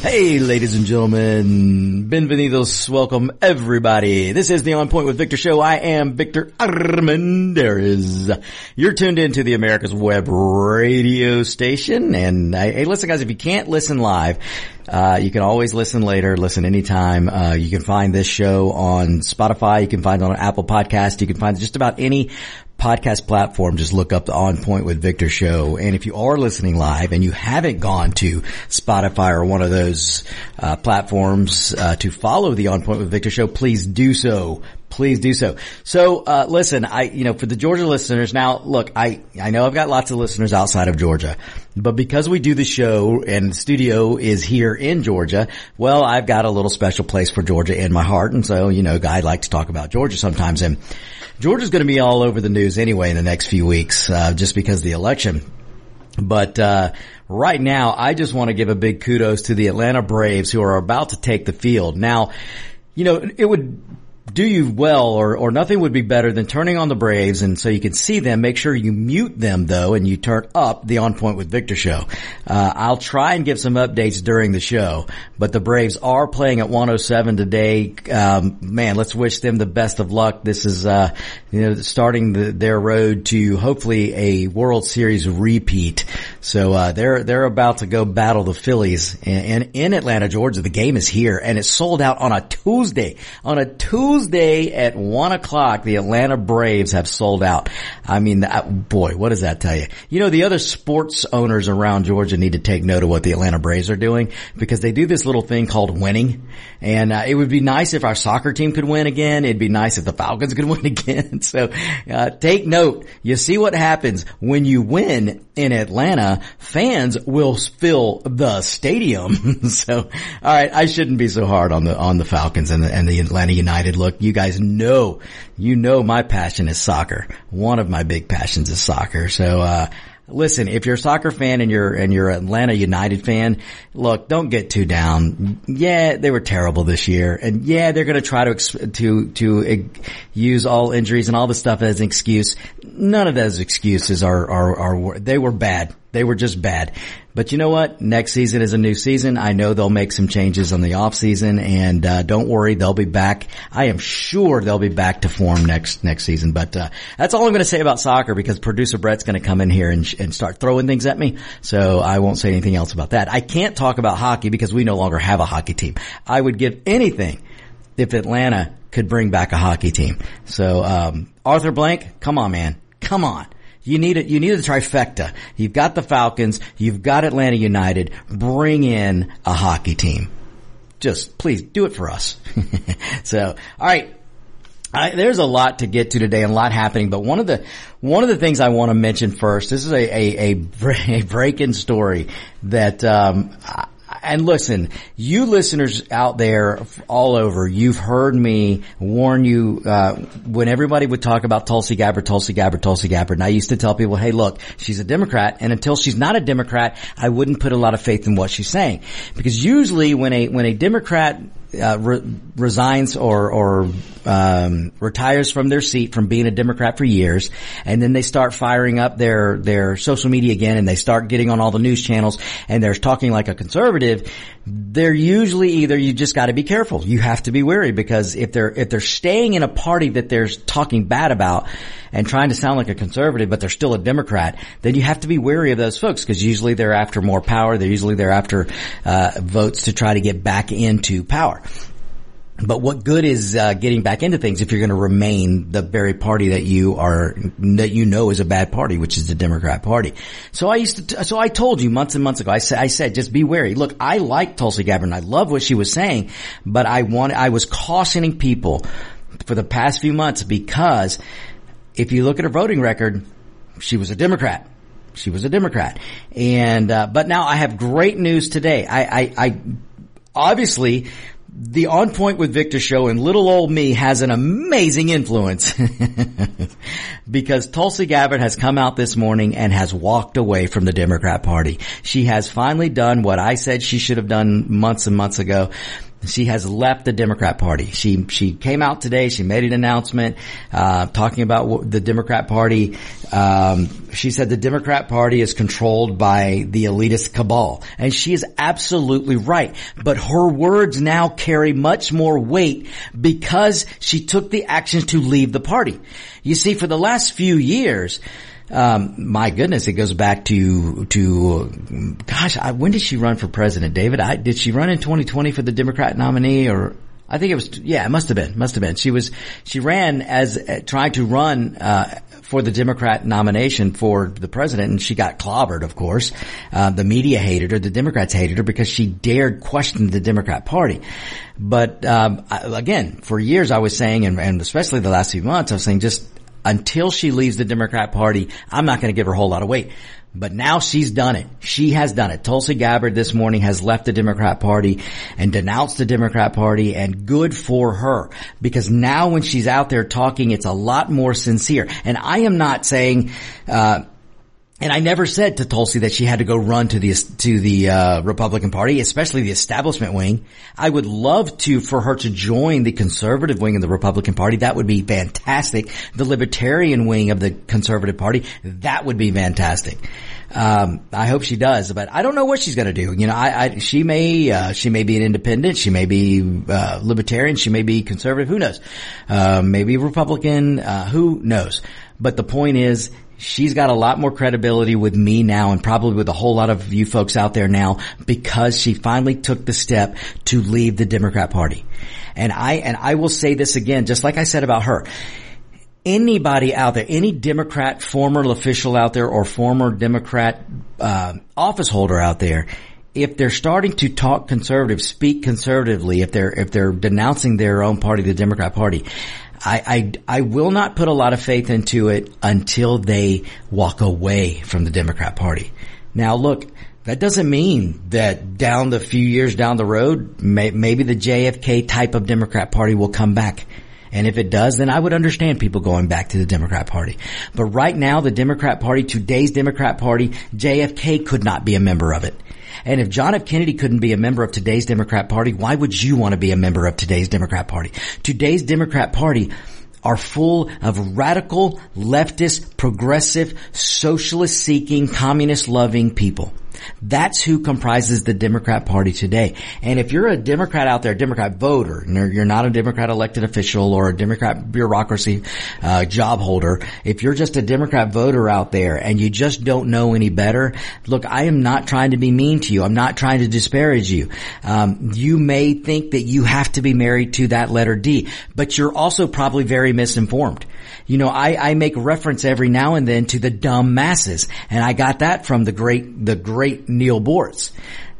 Hey, ladies and gentlemen, bienvenidos, welcome everybody. This is the On Point with Victor show. I am Victor Armendariz. You're tuned into the America's Web radio station. And uh, hey, listen guys, if you can't listen live, uh, you can always listen later, listen anytime. Uh, you can find this show on Spotify. You can find it on Apple Podcast. You can find just about any podcast platform, just look up the On Point with Victor show. And if you are listening live and you haven't gone to Spotify or one of those uh, platforms uh, to follow the On Point with Victor show, please do so. Please do so. So, uh, listen, I, you know, for the Georgia listeners, now look, I, I know I've got lots of listeners outside of Georgia, but because we do the show and the studio is here in Georgia, well, I've got a little special place for Georgia in my heart. And so, you know, I like to talk about Georgia sometimes and Georgia's going to be all over the news anyway in the next few weeks, uh, just because of the election. But, uh, right now, I just want to give a big kudos to the Atlanta Braves who are about to take the field. Now, you know, it would do you well or, or nothing would be better than turning on the Braves and so you can see them. Make sure you mute them though and you turn up the On Point with Victor show. Uh, I'll try and give some updates during the show, but the Braves are playing at 107 today. Um, man, let's wish them the best of luck. This is, uh, you know, starting the, their road to hopefully a World Series repeat. So, uh, they're, they're about to go battle the Phillies and, and in Atlanta, Georgia. The game is here and it's sold out on a Tuesday, on a Tuesday at one o'clock, the Atlanta Braves have sold out. I mean, boy, what does that tell you? You know, the other sports owners around Georgia need to take note of what the Atlanta Braves are doing because they do this little thing called winning. And uh, it would be nice if our soccer team could win again. It'd be nice if the Falcons could win again. so uh, take note. You see what happens when you win in Atlanta. Fans will fill the stadium. so, all right, I shouldn't be so hard on the on the Falcons and the, and the Atlanta United. Look, you guys know, you know my passion is soccer. One of my big passions is soccer. So, uh, listen, if you're a soccer fan and you're, and you're an Atlanta United fan, look, don't get too down. Yeah, they were terrible this year. And yeah, they're going to try to, to, to use all injuries and all the stuff as an excuse. None of those excuses are, are, are, they were bad. They were just bad. But you know what? Next season is a new season. I know they'll make some changes on the off season and, uh, don't worry, they'll be back. I am sure they'll be back to form next, next season. But, uh, that's all I'm going to say about soccer because producer Brett's going to come in here and, and start throwing things at me. So I won't say anything else about that. I can't talk about hockey because we no longer have a hockey team. I would give anything if Atlanta could bring back a hockey team. So, um, Arthur Blank, come on, man. Come on. You need it. You need a trifecta. You've got the Falcons. You've got Atlanta United. Bring in a hockey team. Just please do it for us. so, all right. I, there's a lot to get to today and a lot happening, but one of the one of the things I want to mention first. This is a a, a, a break-in story that um, and listen, you listeners out there all over, you've heard me warn you, uh, when everybody would talk about Tulsi Gabbard, Tulsi Gabbard, Tulsi Gabbard, and I used to tell people, hey look, she's a Democrat, and until she's not a Democrat, I wouldn't put a lot of faith in what she's saying. Because usually when a, when a Democrat uh, re- resigns or or um, retires from their seat from being a Democrat for years, and then they start firing up their their social media again, and they start getting on all the news channels, and they're talking like a conservative. They're usually either you just got to be careful. You have to be wary because if they're if they're staying in a party that they're talking bad about and trying to sound like a conservative, but they're still a Democrat, then you have to be wary of those folks because usually they're after more power. They're usually they're after uh, votes to try to get back into power. But what good is uh, getting back into things if you're going to remain the very party that you are that you know is a bad party, which is the Democrat Party? So I used to. T- so I told you months and months ago. I said, I said, just be wary. Look, I like Tulsi Gabbard. I love what she was saying, but I want. I was cautioning people for the past few months because if you look at her voting record, she was a Democrat. She was a Democrat. And, uh, but now I have great news today. I, I, I obviously the On Point with Victor show and little old me has an amazing influence because Tulsi Gabbard has come out this morning and has walked away from the Democrat party. She has finally done what I said she should have done months and months ago. She has left the Democrat Party. She she came out today. She made an announcement uh, talking about the Democrat Party. Um, she said the Democrat Party is controlled by the elitist cabal, and she is absolutely right. But her words now carry much more weight because she took the actions to leave the party. You see, for the last few years. Um, my goodness, it goes back to to gosh, I, when did she run for president, David? I, did she run in 2020 for the Democrat nominee, or I think it was yeah, it must have been, must have been. She was she ran as uh, trying to run uh, for the Democrat nomination for the president, and she got clobbered. Of course, uh, the media hated her, the Democrats hated her because she dared question the Democrat Party. But um, I, again, for years I was saying, and, and especially the last few months, I was saying just until she leaves the Democrat Party, I'm not going to give her a whole lot of weight. But now she's done it. She has done it. Tulsi Gabbard this morning has left the Democrat Party and denounced the Democrat Party and good for her because now when she's out there talking, it's a lot more sincere. And I am not saying, uh, and I never said to Tulsi that she had to go run to the to the uh, Republican Party, especially the establishment wing. I would love to for her to join the conservative wing of the Republican Party. That would be fantastic. The libertarian wing of the conservative party. That would be fantastic. Um, I hope she does, but I don't know what she's going to do. You know, I, I she may uh, she may be an independent, she may be uh, libertarian, she may be conservative. Who knows? Uh, maybe Republican. Uh, who knows? But the point is, she's got a lot more credibility with me now and probably with a whole lot of you folks out there now because she finally took the step to leave the Democrat party. And I, and I will say this again, just like I said about her. Anybody out there, any Democrat former official out there or former Democrat uh, office holder out there, if they're starting to talk conservative, speak conservatively, if they're if they're denouncing their own party, the Democrat Party, I, I, I will not put a lot of faith into it until they walk away from the Democrat Party. Now look, that doesn't mean that down the few years down the road, may, maybe the JFK type of Democrat Party will come back. And if it does, then I would understand people going back to the Democrat Party. But right now, the Democrat Party, today's Democrat Party, JFK could not be a member of it. And if John F. Kennedy couldn't be a member of today's Democrat Party, why would you want to be a member of today's Democrat Party? Today's Democrat Party are full of radical, leftist, progressive, socialist seeking, communist loving people. That's who comprises the Democrat Party today. And if you're a Democrat out there, a Democrat voter, you're not a Democrat elected official or a Democrat bureaucracy uh, job holder, if you're just a Democrat voter out there and you just don't know any better, look, I am not trying to be mean to you. I'm not trying to disparage you. Um, you may think that you have to be married to that letter D, but you're also probably very misinformed. You know, I, I make reference every now and then to the dumb masses, and I got that from the great, the great Neal Boortz.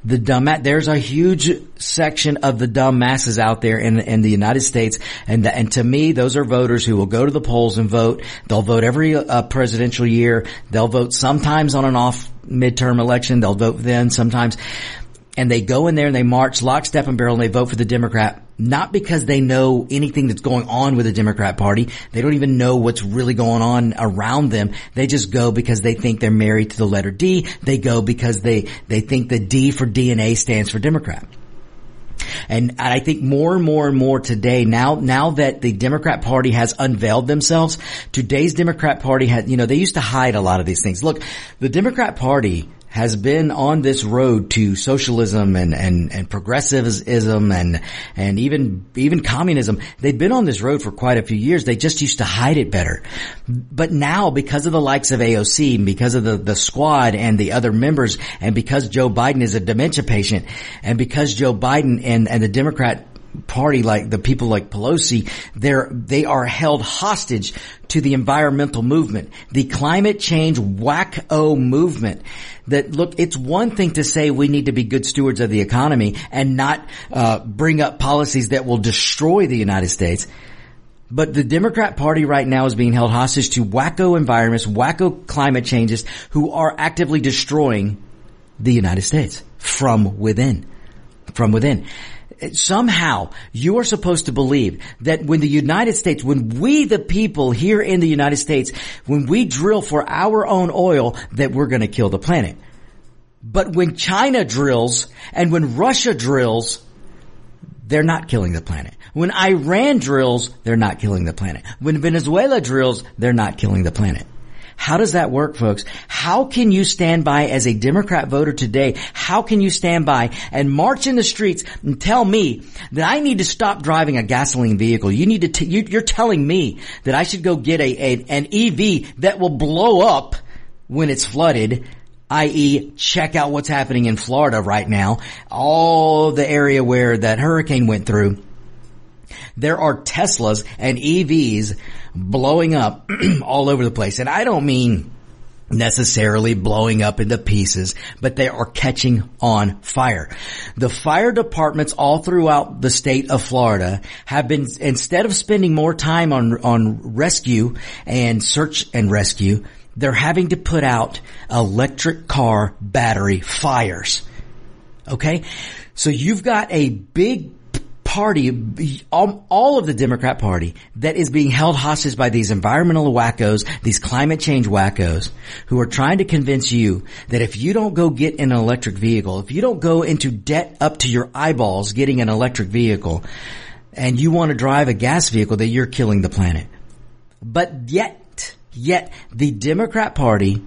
The dumb, there's a huge section of the dumb masses out there in, in the United States. And, and to me, those are voters who will go to the polls and vote. They'll vote every uh, presidential year. They'll vote sometimes on an off midterm election. They'll vote then sometimes. And they go in there and they march lockstep and barrel and they vote for the Democrat not because they know anything that's going on with the Democrat party. They don't even know what's really going on around them. They just go because they think they're married to the letter D. They go because they, they think the D for DNA stands for Democrat. And I think more and more and more today, now, now that the Democrat party has unveiled themselves, today's Democrat party had, you know, they used to hide a lot of these things. Look, the Democrat party has been on this road to socialism and, and, and progressivism and, and even, even communism. They've been on this road for quite a few years. They just used to hide it better. But now, because of the likes of AOC, and because of the, the squad and the other members, and because Joe Biden is a dementia patient, and because Joe Biden and, and the Democrat party like the people like Pelosi, they're, they are held hostage to the environmental movement, the climate change wacko movement that look, it's one thing to say we need to be good stewards of the economy and not, uh, bring up policies that will destroy the United States. But the Democrat party right now is being held hostage to wacko environments, wacko climate changes who are actively destroying the United States from within, from within somehow you are supposed to believe that when the United States, when we the people here in the United States, when we drill for our own oil, that we're going to kill the planet. But when China drills and when Russia drills, they're not killing the planet. When Iran drills, they're not killing the planet. When Venezuela drills, they're not killing the planet. How does that work, folks? How can you stand by as a Democrat voter today? How can you stand by and march in the streets and tell me that I need to stop driving a gasoline vehicle? You need to, t- you, you're telling me that I should go get a, a an EV that will blow up when it's flooded i.e. check out what's happening in Florida right now, all the area where that hurricane went through. There are Teslas and EVs blowing up all over the place. And I don't mean necessarily blowing up into pieces, but they are catching on fire. The fire departments all throughout the state of Florida have been, instead of spending more time on, on rescue and search and rescue, they're having to put out electric car battery fires. Okay? So you've got a big party, all, all, of the Democrat party that is being held hostage by these environmental wackos, these climate change wackos who are trying to convince you that if you don't go get an electric vehicle, if you don't go into debt up to your eyeballs getting an electric vehicle and you want to drive a gas vehicle that you're killing the planet. But yet, yet the Democrat party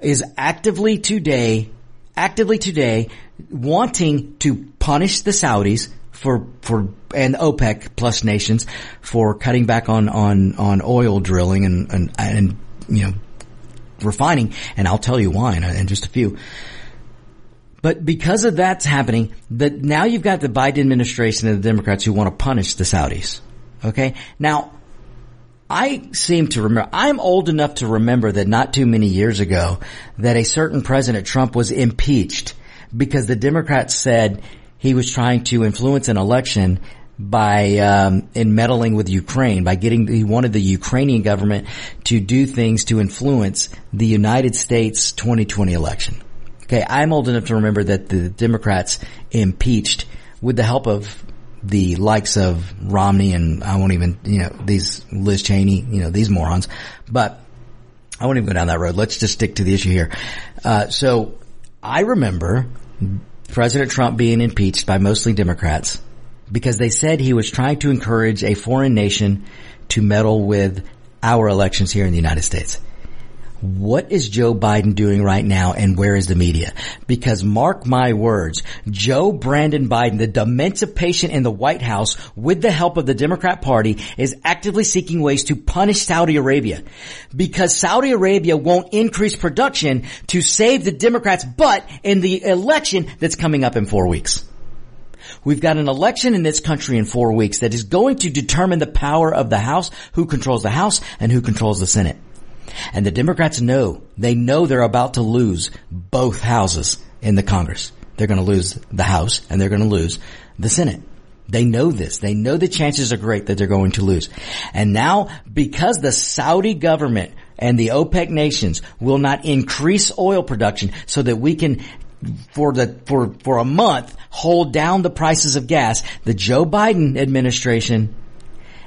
is actively today, actively today wanting to punish the Saudis for for and OPEC plus nations for cutting back on on on oil drilling and and, and you know refining, and I'll tell you why in, in just a few. But because of that's happening, that now you've got the Biden administration and the Democrats who want to punish the Saudis. Okay, now. I seem to remember, I'm old enough to remember that not too many years ago that a certain President Trump was impeached because the Democrats said he was trying to influence an election by um, in meddling with Ukraine, by getting he wanted the Ukrainian government to do things to influence the United States 2020 election. Okay, I'm old enough to remember that the Democrats impeached with the help of the likes of Romney and I won't even, you know, these Liz Cheney, you know, these morons, but I won't even go down that road. Let's just stick to the issue here. Uh, so I remember President Trump being impeached by mostly Democrats because they said he was trying to encourage a foreign nation to meddle with our elections here in the United States. What is Joe Biden doing right now and where is the media? Because mark my words, Joe Brandon Biden, the dementia patient in the White House with the help of the Democrat party is actively seeking ways to punish Saudi Arabia because Saudi Arabia won't increase production to save the Democrats butt in the election that's coming up in four weeks. We've got an election in this country in four weeks that is going to determine the power of the House, who controls the House, and who controls the Senate. And the Democrats know, they know they're about to lose both houses in the Congress. They're going to lose the House and they're going to lose the Senate. They know this. They know the chances are great that they're going to lose. And now, because the Saudi government and the OPEC nations will not increase oil production so that we can for the for for a month hold down the prices of gas, the Joe Biden administration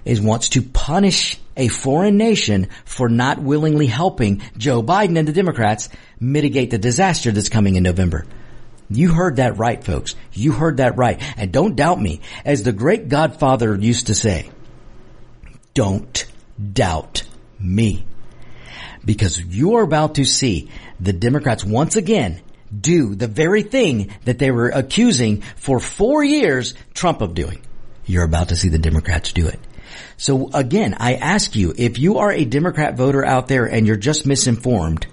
is wants to punish a foreign nation for not willingly helping Joe Biden and the Democrats mitigate the disaster that's coming in November. You heard that right, folks. You heard that right. And don't doubt me. As the great godfather used to say, don't doubt me. Because you are about to see the Democrats once again do the very thing that they were accusing for four years Trump of doing. You're about to see the Democrats do it. So again, I ask you, if you are a Democrat voter out there and you're just misinformed,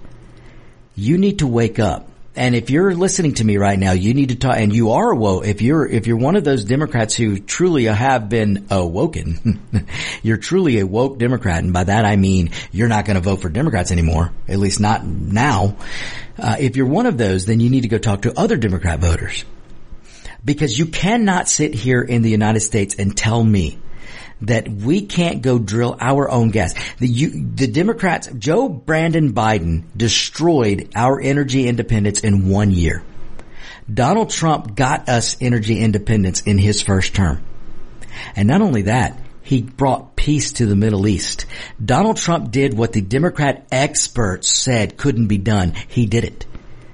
you need to wake up. And if you're listening to me right now, you need to talk, and you are woke, if you're, if you're one of those Democrats who truly have been awoken, you're truly a woke Democrat. And by that I mean you're not going to vote for Democrats anymore, at least not now. Uh, if you're one of those, then you need to go talk to other Democrat voters. Because you cannot sit here in the United States and tell me that we can't go drill our own gas. The, you, the Democrats, Joe Brandon Biden destroyed our energy independence in one year. Donald Trump got us energy independence in his first term. And not only that, he brought peace to the Middle East. Donald Trump did what the Democrat experts said couldn't be done. He did it.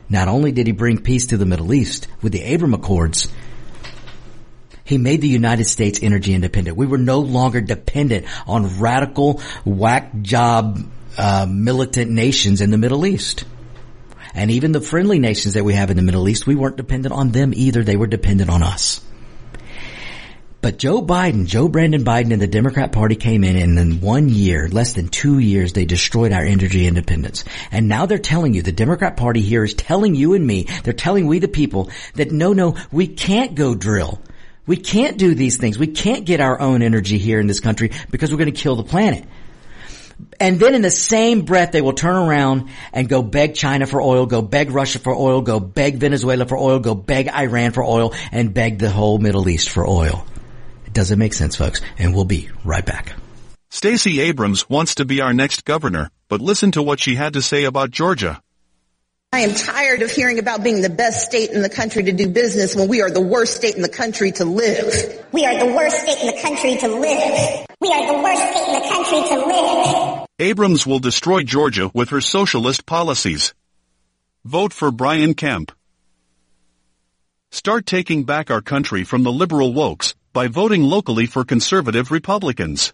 Not only did he bring peace to the Middle East with the Abraham Accords, he made the United States energy independent. We were no longer dependent on radical whack job uh, militant nations in the Middle East. And even the friendly nations that we have in the Middle East, we weren't dependent on them either. They were dependent on us. But Joe Biden, Joe Brandon Biden and the Democrat party came in and in one year, less than two years, they destroyed our energy independence. And now they're telling you, the Democrat party here is telling you and me, they're telling we the people that no, no, we can't go drill. We can't do these things. We can't get our own energy here in this country because we're going to kill the planet. And then in the same breath, they will turn around and go beg China for oil, go beg Russia for oil, go beg Venezuela for oil, go beg Iran for oil, and beg the whole Middle East for oil. It make sense, folks? And we'll be right back. Stacey Abrams wants to be our next governor, but listen to what she had to say about Georgia. I am tired of hearing about being the best state in the country to do business when we are the worst state in the country to live. We are the worst state in the country to live. We are the worst state in the country to live. Abrams will destroy Georgia with her socialist policies. Vote for Brian Kemp. Start taking back our country from the liberal wokes by voting locally for conservative Republicans.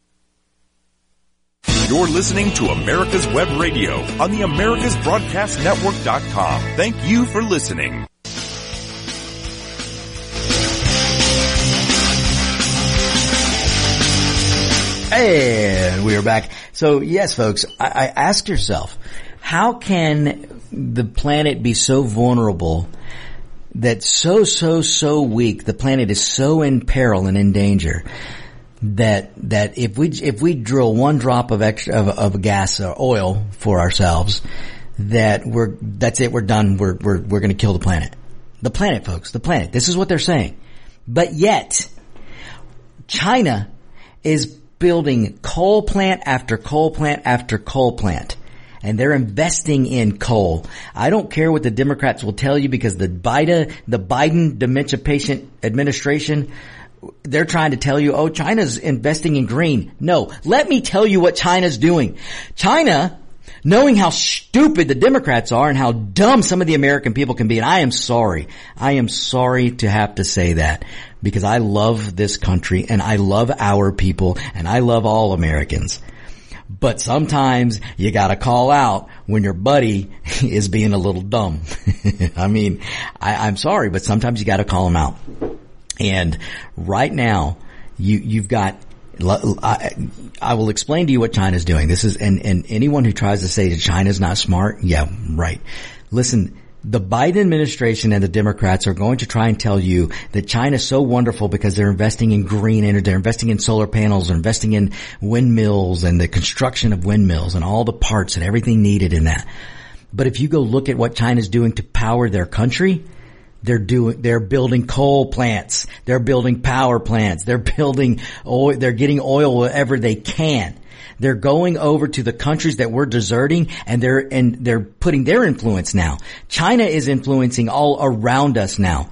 You're listening to America's Web Radio on the AmericasBroadcastNetwork.com. Thank you for listening. And we are back. So yes, folks, I, I ask yourself, how can the planet be so vulnerable that so, so, so weak, the planet is so in peril and in danger that, that if we, if we drill one drop of extra, of, of gas or oil for ourselves, that we're, that's it, we're done, we're, we're, we're gonna kill the planet. The planet, folks, the planet. This is what they're saying. But yet, China is building coal plant after coal plant after coal plant and they're investing in coal. I don't care what the Democrats will tell you because the Biden, the Biden dementia patient administration, they're trying to tell you, oh, China's investing in green. No, let me tell you what China's doing. China, knowing how stupid the Democrats are and how dumb some of the American people can be, and I am sorry. I am sorry to have to say that because I love this country and I love our people and I love all Americans. But sometimes you gotta call out when your buddy is being a little dumb. I mean, I, am sorry, but sometimes you gotta call him out. And right now, you, you've got I, I, will explain to you what China's doing. This is, and, and anyone who tries to say that China's not smart, yeah, right. Listen, the Biden administration and the Democrats are going to try and tell you that China is so wonderful because they're investing in green energy, they're investing in solar panels, they're investing in windmills and the construction of windmills and all the parts and everything needed in that. But if you go look at what China's doing to power their country, they're doing, they're building coal plants, they're building power plants, they're building oil, they're getting oil wherever they can. They're going over to the countries that we're deserting and they're, and they're putting their influence now. China is influencing all around us now.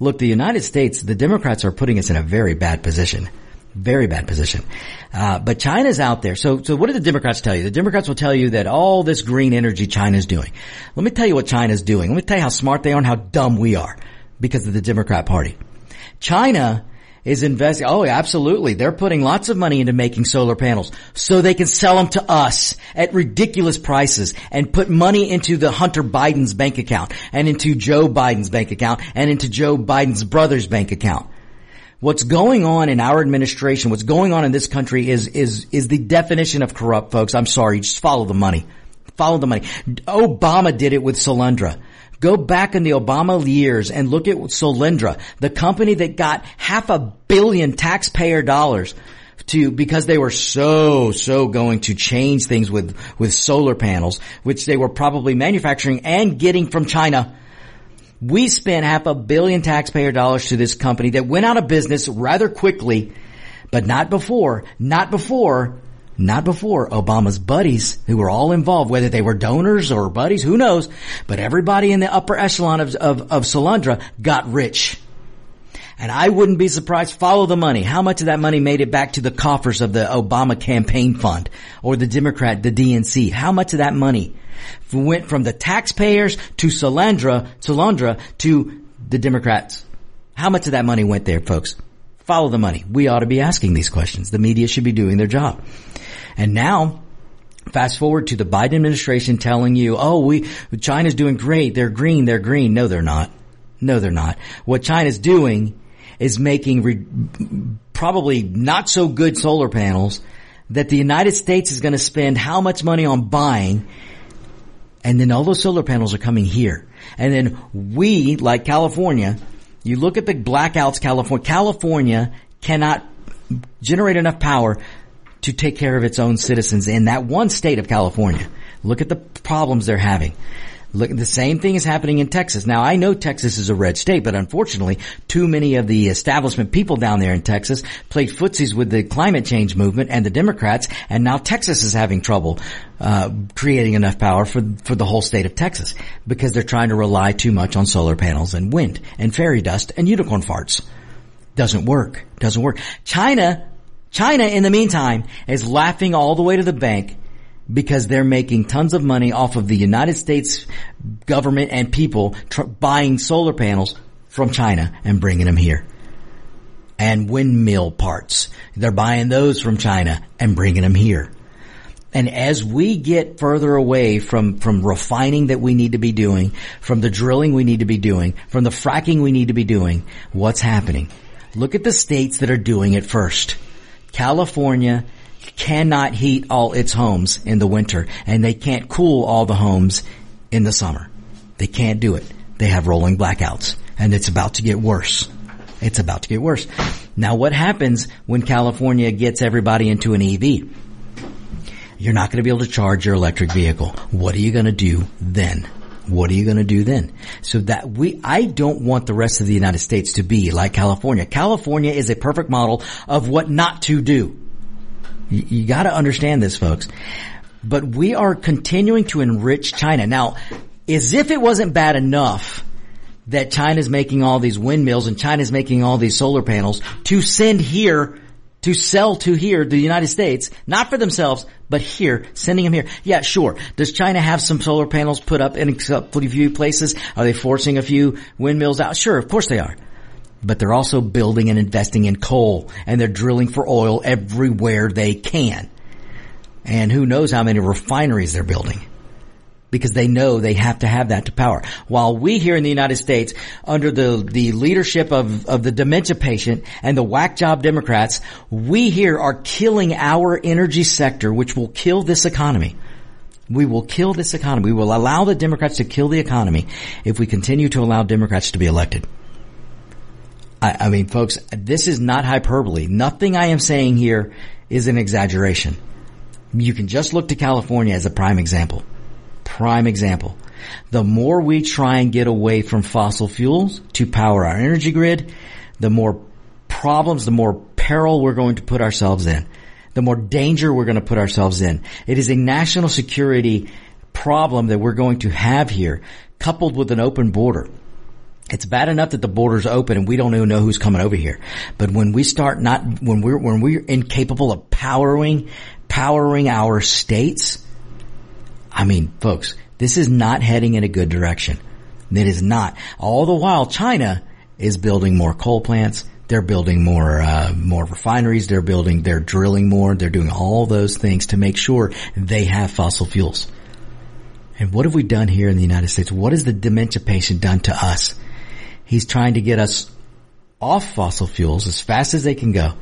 Look, the United States, the Democrats are putting us in a very bad position. Very bad position. Uh, but China's out there. So, so what do the Democrats tell you? The Democrats will tell you that all this green energy China's doing. Let me tell you what China's doing. Let me tell you how smart they are and how dumb we are because of the Democrat party. China is investing. Oh, absolutely. They're putting lots of money into making solar panels so they can sell them to us at ridiculous prices and put money into the Hunter Biden's bank account and into Joe Biden's bank account and into Joe Biden's brother's bank account. What's going on in our administration, what's going on in this country is, is, is the definition of corrupt folks. I'm sorry. Just follow the money. Follow the money. Obama did it with Solyndra. Go back in the Obama years and look at Solyndra, the company that got half a billion taxpayer dollars to because they were so so going to change things with with solar panels, which they were probably manufacturing and getting from China. We spent half a billion taxpayer dollars to this company that went out of business rather quickly, but not before, not before, not before Obama's buddies who were all involved, whether they were donors or buddies, who knows, but everybody in the upper echelon of, of, of Solyndra got rich. And I wouldn't be surprised. Follow the money. How much of that money made it back to the coffers of the Obama campaign fund or the Democrat, the DNC? How much of that money went from the taxpayers to Solandra, Solyndra to the Democrats? How much of that money went there, folks? Follow the money. We ought to be asking these questions. The media should be doing their job. And now, Fast forward to the Biden administration telling you, oh, we, China's doing great. They're green. They're green. No, they're not. No, they're not. What China's doing is making re- probably not so good solar panels that the United States is going to spend how much money on buying and then all those solar panels are coming here. And then we, like California, you look at the blackouts California, California cannot generate enough power to take care of its own citizens in that one state of California. Look at the problems they're having. Look, the same thing is happening in Texas. Now I know Texas is a red state, but unfortunately, too many of the establishment people down there in Texas played footsies with the climate change movement and the Democrats, and now Texas is having trouble uh, creating enough power for for the whole state of Texas because they're trying to rely too much on solar panels and wind and fairy dust and unicorn farts. Doesn't work. Doesn't work. China, China in the meantime is laughing all the way to the bank because they're making tons of money off of the United States government and people tr- buying solar panels from China and bringing them here. And windmill parts. They're buying those from China and bringing them here. And as we get further away from, from refining that we need to be doing, from the drilling we need to be doing, from the fracking we need to be doing, what's happening? Look at the states that are doing it first. California cannot heat all its homes in the winter and they can't cool all the homes in the summer. They can't do it. They have rolling blackouts and it's about to get worse. It's about to get worse. Now what happens when California gets everybody into an EV? You're not going to be able to charge your electric vehicle. What are you going to do then? What are you going to do then? So that we, I don't want the rest of the United States to be like California. California is a perfect model of what not to do. You, you got to understand this, folks. But we are continuing to enrich China. Now, as if it wasn't bad enough that China's making all these windmills and China's making all these solar panels to send here to sell to here, the United States, not for themselves, but here, sending them here. Yeah, sure. Does China have some solar panels put up in a few places? Are they forcing a few windmills out? Sure, of course they are but they're also building and investing in coal and they're drilling for oil everywhere they can. And who knows how many refineries they're building because they know they have to have that to power. While we here in the United States, under the, the leadership of, of the dementia patient and the whack job Democrats, we here are killing our energy sector, which will kill this economy. We will kill this economy. We will allow the Democrats to kill the economy if we continue to allow Democrats to be elected. I, I mean, folks, this is not hyperbole. Nothing I am saying here is an exaggeration. You can just look to California as a prime example. Prime example. The more we try and get away from fossil fuels to power our energy grid, the more problems, the more peril we're going to put ourselves in. The more danger we're going to put ourselves in. It is a national security problem that we're going to have here, coupled with an open border. It's bad enough that the borders open and we don't even know who's coming over here. But when we start not, when we're, when we're incapable of powering, powering our states, I mean, folks, this is not heading in a good direction. It is not. All the while, China is building more coal plants. They're building more, uh, more refineries. They're building, they're drilling more. They're doing all those things to make sure they have fossil fuels. And what have we done here in the United States? What has the dementia patient done to us? He's trying to get us off fossil fuels as fast as they can go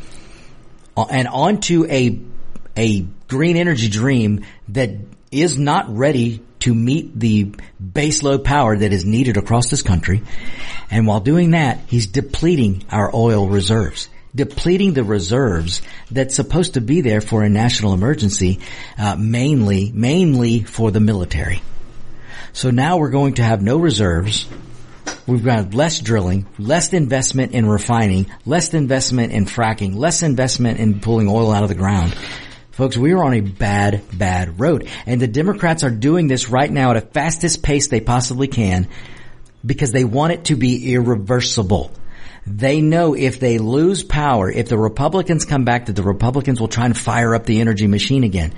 uh, and onto a, a green energy dream that is not ready to meet the baseload power that is needed across this country. And while doing that, he's depleting our oil reserves depleting the reserves that's supposed to be there for a national emergency, uh, mainly, mainly for the military. So now we're going to have no reserves. We've got less drilling, less investment in refining, less investment in fracking, less investment in pulling oil out of the ground. Folks, we are on a bad, bad road. And the Democrats are doing this right now at a fastest pace they possibly can because they want it to be irreversible. They know if they lose power, if the Republicans come back, that the Republicans will try and fire up the energy machine again.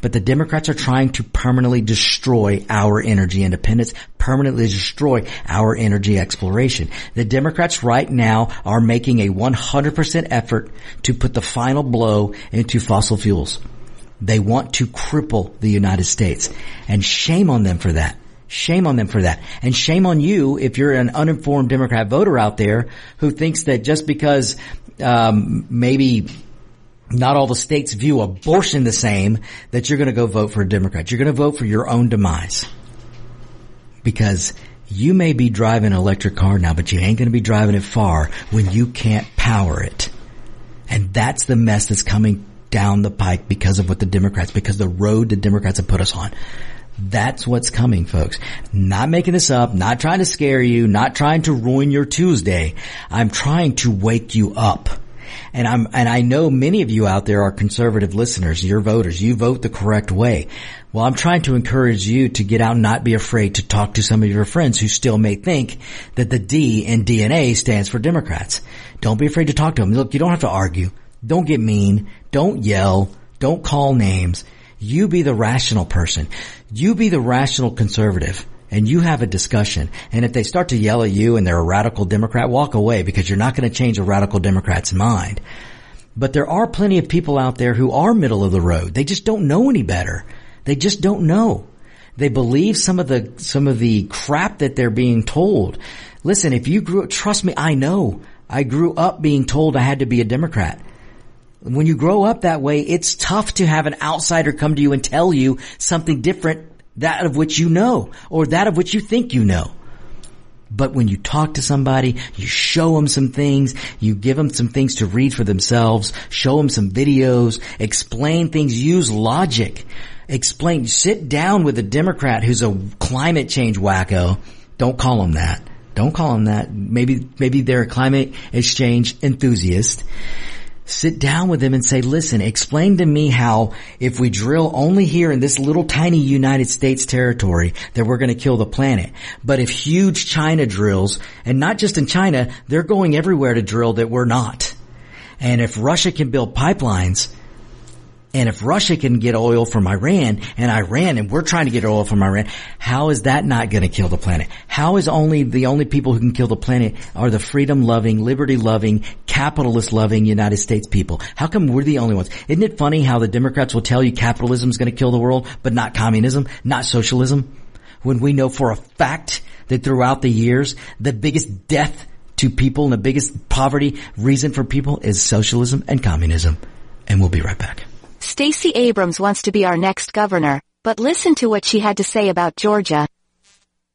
But the Democrats are trying to permanently destroy our energy independence, permanently destroy our energy exploration. The Democrats right now are making a 100% effort to put the final blow into fossil fuels. They want to cripple the United States. And shame on them for that. Shame on them for that. And shame on you if you're an uninformed Democrat voter out there who thinks that just because um, maybe not all the states view abortion the same, that you're going to go vote for a Democrat. You're going to vote for your own demise. Because you may be driving an electric car now, but you ain't going to be driving it far when you can't power it. And that's the mess that's coming down the pike because of what the Democrats, because the road the Democrats have put us on. That's what's coming, folks. Not making this up, not trying to scare you, not trying to ruin your Tuesday. I'm trying to wake you up. And I'm, and I know many of you out there are conservative listeners, you're voters, you vote the correct way. Well, I'm trying to encourage you to get out and not be afraid to talk to some of your friends who still may think that the D in DNA stands for Democrats. Don't be afraid to talk to them. Look, you don't have to argue. Don't get mean. Don't yell. Don't call names. You be the rational person. You be the rational conservative and you have a discussion. And if they start to yell at you and they're a radical Democrat, walk away because you're not going to change a radical Democrat's mind. But there are plenty of people out there who are middle of the road. They just don't know any better. They just don't know. They believe some of the, some of the crap that they're being told. Listen, if you grew, up trust me, I know. I grew up being told I had to be a Democrat. When you grow up that way, it's tough to have an outsider come to you and tell you something different, that of which you know, or that of which you think you know. But when you talk to somebody, you show them some things, you give them some things to read for themselves, show them some videos, explain things, use logic. Explain, sit down with a Democrat who's a climate change wacko. Don't call him that. Don't call him that. Maybe, maybe they're a climate exchange enthusiast sit down with them and say, listen, explain to me how if we drill only here in this little tiny United States territory that we're going to kill the planet. But if huge China drills, and not just in China, they're going everywhere to drill that we're not. And if Russia can build pipelines, and if Russia can get oil from Iran and Iran and we're trying to get oil from Iran, how is that not going to kill the planet? How is only the only people who can kill the planet are the freedom loving, liberty loving, capitalist loving United States people? How come we're the only ones? Isn't it funny how the Democrats will tell you capitalism is going to kill the world, but not communism, not socialism? When we know for a fact that throughout the years, the biggest death to people and the biggest poverty reason for people is socialism and communism. And we'll be right back. Stacey Abrams wants to be our next governor, but listen to what she had to say about Georgia.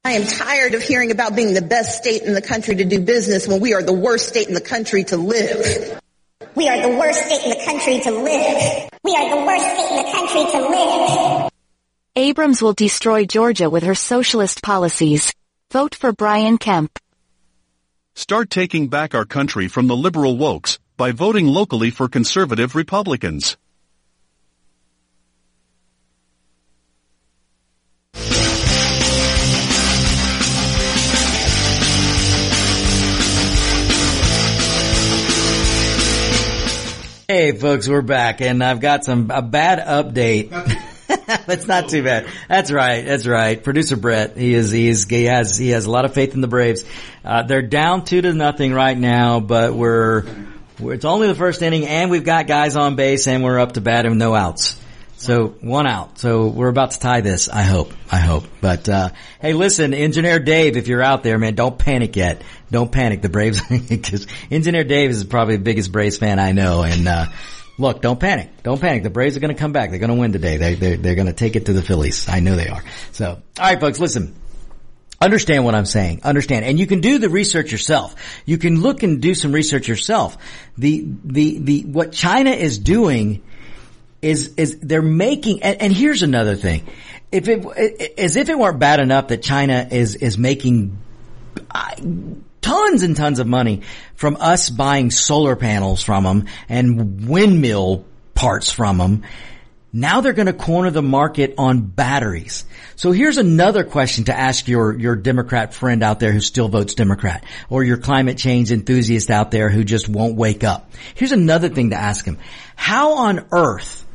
I am tired of hearing about being the best state in the country to do business when we are the worst state in the country to live. We are the worst state in the country to live. We are the worst state in the country to live. Abrams will destroy Georgia with her socialist policies. Vote for Brian Kemp. Start taking back our country from the liberal wokes by voting locally for conservative Republicans. Hey folks, we're back and I've got some, a bad update. That's not too bad. That's right. That's right. Producer Brett, he is, he is, he has, he has a lot of faith in the Braves. Uh, they're down two to nothing right now, but we're, we're, it's only the first inning and we've got guys on base and we're up to bat and no outs. So one out. So we're about to tie this. I hope. I hope. But uh, hey, listen, Engineer Dave, if you're out there, man, don't panic yet. Don't panic. The Braves, because Engineer Dave is probably the biggest Braves fan I know, and uh, Look, don't panic. Don't panic. The Braves are going to come back. They're going to win today. They, they're, they're going to take it to the Phillies. I know they are. So, all right, folks, listen. Understand what I'm saying. Understand. And you can do the research yourself. You can look and do some research yourself. The, the, the, what China is doing is, is they're making, and, and here's another thing. If it, as if it weren't bad enough that China is, is making uh, tons and tons of money from us buying solar panels from them and windmill parts from them. Now they're going to corner the market on batteries. So here's another question to ask your, your Democrat friend out there who still votes Democrat or your climate change enthusiast out there who just won't wake up. Here's another thing to ask him. How on earth,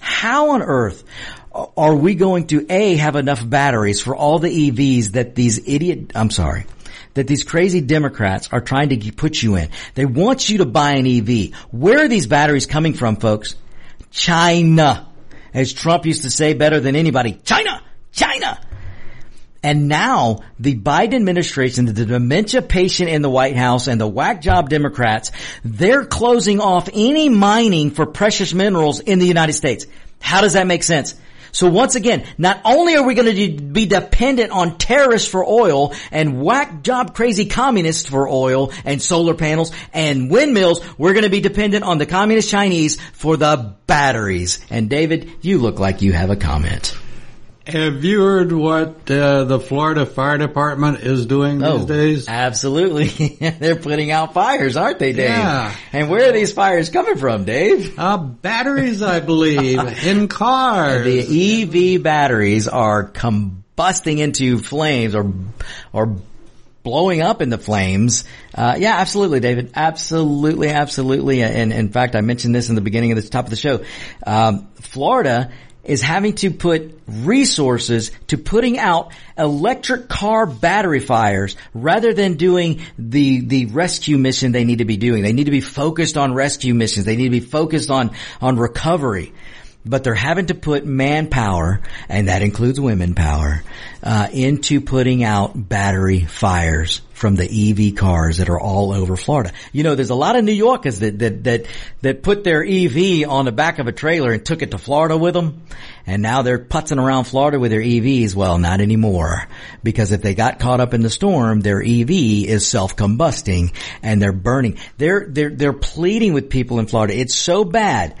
how on earth are we going to A, have enough batteries for all the EVs that these idiot, I'm sorry, that these crazy Democrats are trying to put you in. They want you to buy an EV. Where are these batteries coming from, folks? China. As Trump used to say better than anybody, China! China! And now the Biden administration, the dementia patient in the White House and the whack job Democrats, they're closing off any mining for precious minerals in the United States. How does that make sense? So once again, not only are we going to be dependent on terrorists for oil and whack job crazy communists for oil and solar panels and windmills, we're going to be dependent on the communist Chinese for the batteries. And David, you look like you have a comment. Have you heard what uh, the Florida Fire Department is doing these Oh, days? absolutely. They're putting out fires, aren't they, Dave? Yeah. And where are these fires coming from, Dave? Uh, batteries, I believe, in cars. The EV batteries are combusting into flames or, or blowing up into flames. Uh, yeah, absolutely, David. Absolutely, absolutely. And in fact, I mentioned this in the beginning of the top of the show. Um, Florida is having to put resources to putting out electric car battery fires rather than doing the, the rescue mission they need to be doing. They need to be focused on rescue missions. They need to be focused on, on recovery but they're having to put manpower, and that includes women power, uh, into putting out battery fires from the EV cars that are all over Florida. You know, there's a lot of New Yorkers that that that that put their EV on the back of a trailer and took it to Florida with them, and now they're putzing around Florida with their EVs. Well, not anymore, because if they got caught up in the storm, their EV is self-combusting and they're burning. They're they're they're pleading with people in Florida. It's so bad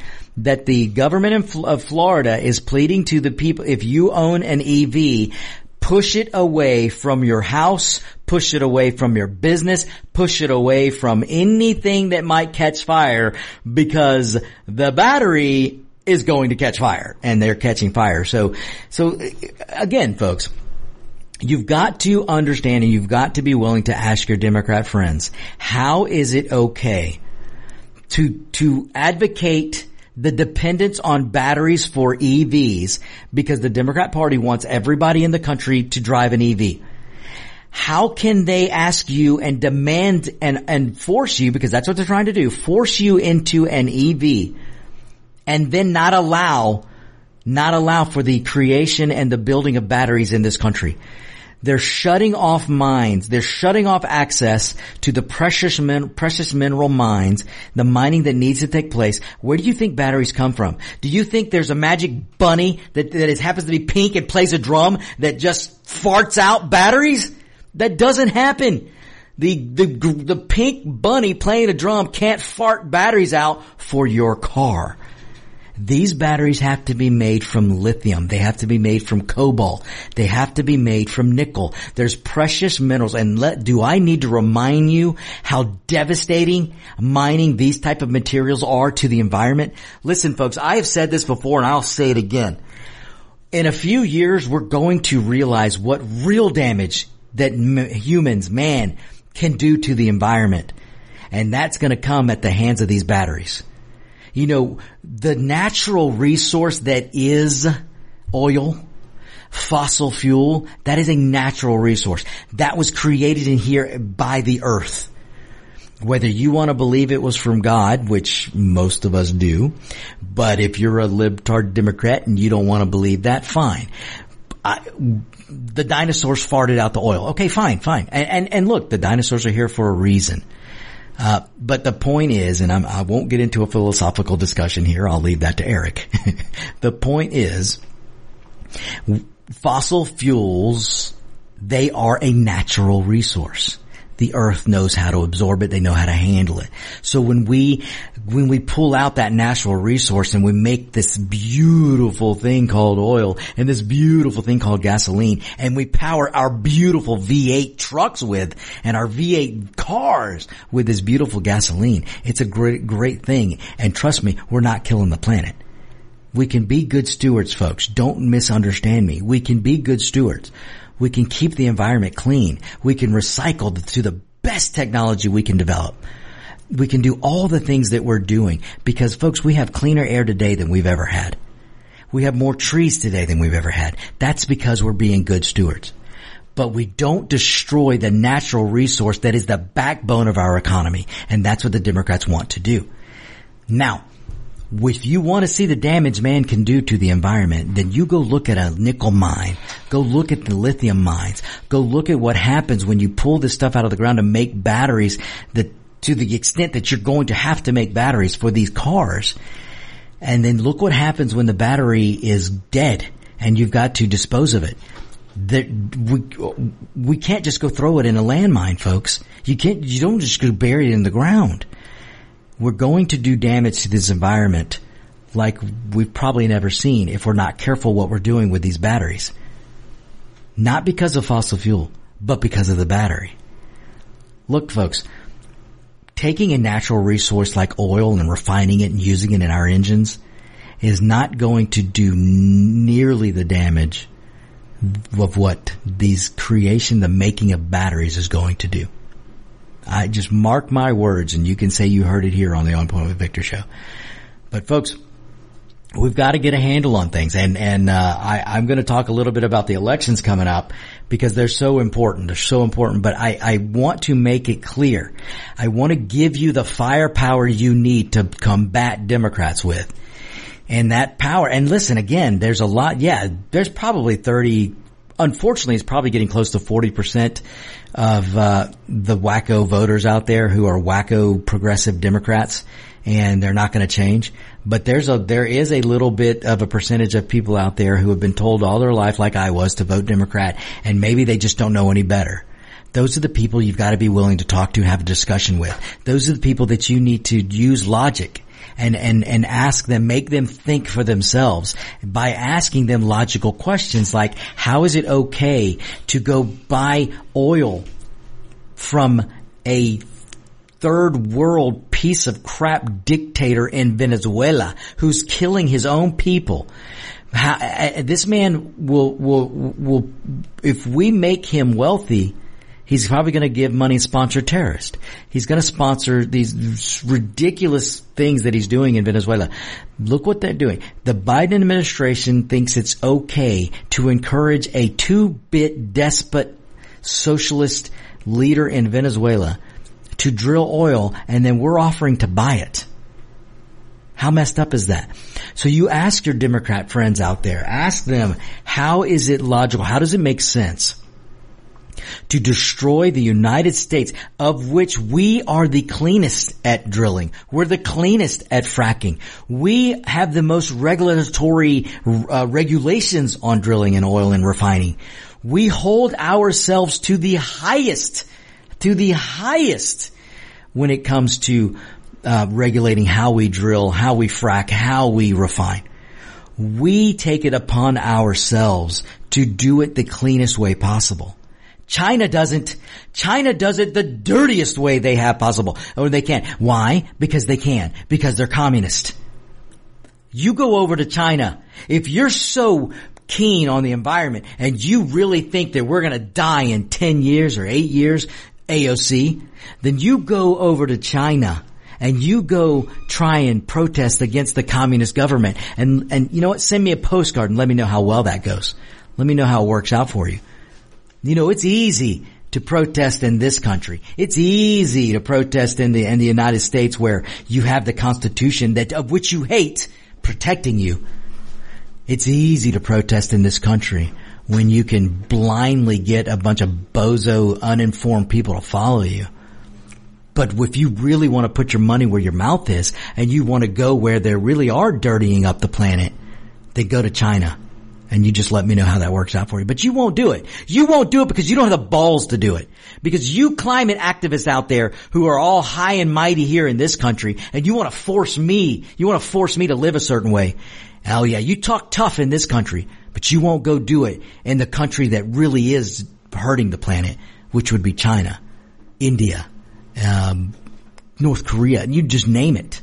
that the government of Florida is pleading to the people, if you own an EV, push it away from your house, push it away from your business, push it away from anything that might catch fire because the battery is going to catch fire and they're catching fire. So, so again, folks, You've got to understand and you've got to be willing to ask your Democrat friends, how is it okay to, to advocate the dependence on batteries for EVs because the Democrat party wants everybody in the country to drive an EV. How can they ask you and demand and, and force you, because that's what they're trying to do, force you into an EV and then not allow, not allow for the creation and the building of batteries in this country? They're shutting off mines. They're shutting off access to the precious min- precious mineral mines, the mining that needs to take place. Where do you think batteries come from? Do you think there's a magic bunny that, that is, happens to be pink and plays a drum that just farts out batteries? That doesn't happen. The, the, the pink bunny playing a drum can't fart batteries out for your car. These batteries have to be made from lithium. They have to be made from cobalt. They have to be made from nickel. There's precious minerals. And let, do I need to remind you how devastating mining these type of materials are to the environment? Listen folks, I have said this before and I'll say it again. In a few years, we're going to realize what real damage that m- humans, man, can do to the environment. And that's going to come at the hands of these batteries you know, the natural resource that is oil, fossil fuel, that is a natural resource. That was created in here by the earth. Whether you want to believe it was from God, which most of us do, but if you're a libtard Democrat and you don't want to believe that, fine. I, the dinosaurs farted out the oil. Okay, fine, fine. And, and, and look, the dinosaurs are here for a reason. Uh, but the point is, and I'm, I will not get into a philosophical discussion here. I'll leave that to Eric. the point is, fossil fuels, they are a natural resource the earth knows how to absorb it. They know how to handle it. So when we, when we pull out that natural resource and we make this beautiful thing called oil and this beautiful thing called gasoline and we power our beautiful V8 trucks with and our V8 cars with this beautiful gasoline, it's a great, great thing. And trust me, we're not killing the planet. We can be good stewards, folks. Don't misunderstand me. We can be good stewards. We can keep the environment clean. We can recycle to the best technology we can develop. We can do all the things that we're doing because folks, we have cleaner air today than we've ever had. We have more trees today than we've ever had. That's because we're being good stewards. But we don't destroy the natural resource that is the backbone of our economy. And that's what the Democrats want to do. Now, if you want to see the damage man can do to the environment, then you go look at a nickel mine. Go look at the lithium mines. Go look at what happens when you pull this stuff out of the ground to make batteries that to the extent that you're going to have to make batteries for these cars. And then look what happens when the battery is dead and you've got to dispose of it. That we, we can't just go throw it in a landmine, folks. You can't, you don't just go bury it in the ground we're going to do damage to this environment like we've probably never seen if we're not careful what we're doing with these batteries. Not because of fossil fuel, but because of the battery. Look folks, taking a natural resource like oil and refining it and using it in our engines is not going to do nearly the damage of what these creation, the making of batteries is going to do. I just mark my words and you can say you heard it here on the On Point with Victor show. But folks, we've got to get a handle on things and, and, uh, I, I'm going to talk a little bit about the elections coming up because they're so important. They're so important, but I, I want to make it clear. I want to give you the firepower you need to combat Democrats with. And that power, and listen again, there's a lot, yeah, there's probably 30, unfortunately it's probably getting close to 40% of uh, the wacko voters out there who are wacko progressive Democrats, and they're not going to change. But there's a there is a little bit of a percentage of people out there who have been told all their life, like I was, to vote Democrat, and maybe they just don't know any better. Those are the people you've got to be willing to talk to and have a discussion with. Those are the people that you need to use logic and, and, and ask them, make them think for themselves by asking them logical questions like, how is it okay to go buy oil from a third world piece of crap dictator in Venezuela who's killing his own people? How, uh, this man will, will, will, if we make him wealthy, He's probably going to give money and sponsor terrorists. He's going to sponsor these ridiculous things that he's doing in Venezuela. Look what they're doing. The Biden administration thinks it's okay to encourage a two-bit despot socialist leader in Venezuela to drill oil and then we're offering to buy it. How messed up is that? So you ask your Democrat friends out there, ask them, how is it logical? How does it make sense? To destroy the United States, of which we are the cleanest at drilling. We're the cleanest at fracking. We have the most regulatory uh, regulations on drilling and oil and refining. We hold ourselves to the highest, to the highest when it comes to uh, regulating how we drill, how we frack, how we refine. We take it upon ourselves to do it the cleanest way possible. China doesn't. China does it the dirtiest way they have possible, or they can. Why? Because they can. Because they're communist. You go over to China. If you're so keen on the environment and you really think that we're going to die in 10 years or 8 years, AOC, then you go over to China and you go try and protest against the communist government and, and you know what? Send me a postcard and let me know how well that goes. Let me know how it works out for you. You know, it's easy to protest in this country. It's easy to protest in the, in the United States where you have the Constitution that, of which you hate, protecting you. It's easy to protest in this country when you can blindly get a bunch of bozo, uninformed people to follow you. But if you really want to put your money where your mouth is and you want to go where they really are dirtying up the planet, then go to China. And you just let me know how that works out for you. But you won't do it. You won't do it because you don't have the balls to do it. Because you climate activists out there who are all high and mighty here in this country and you want to force me, you want to force me to live a certain way. Oh yeah, you talk tough in this country, but you won't go do it in the country that really is hurting the planet, which would be China, India, um, North Korea, and you just name it.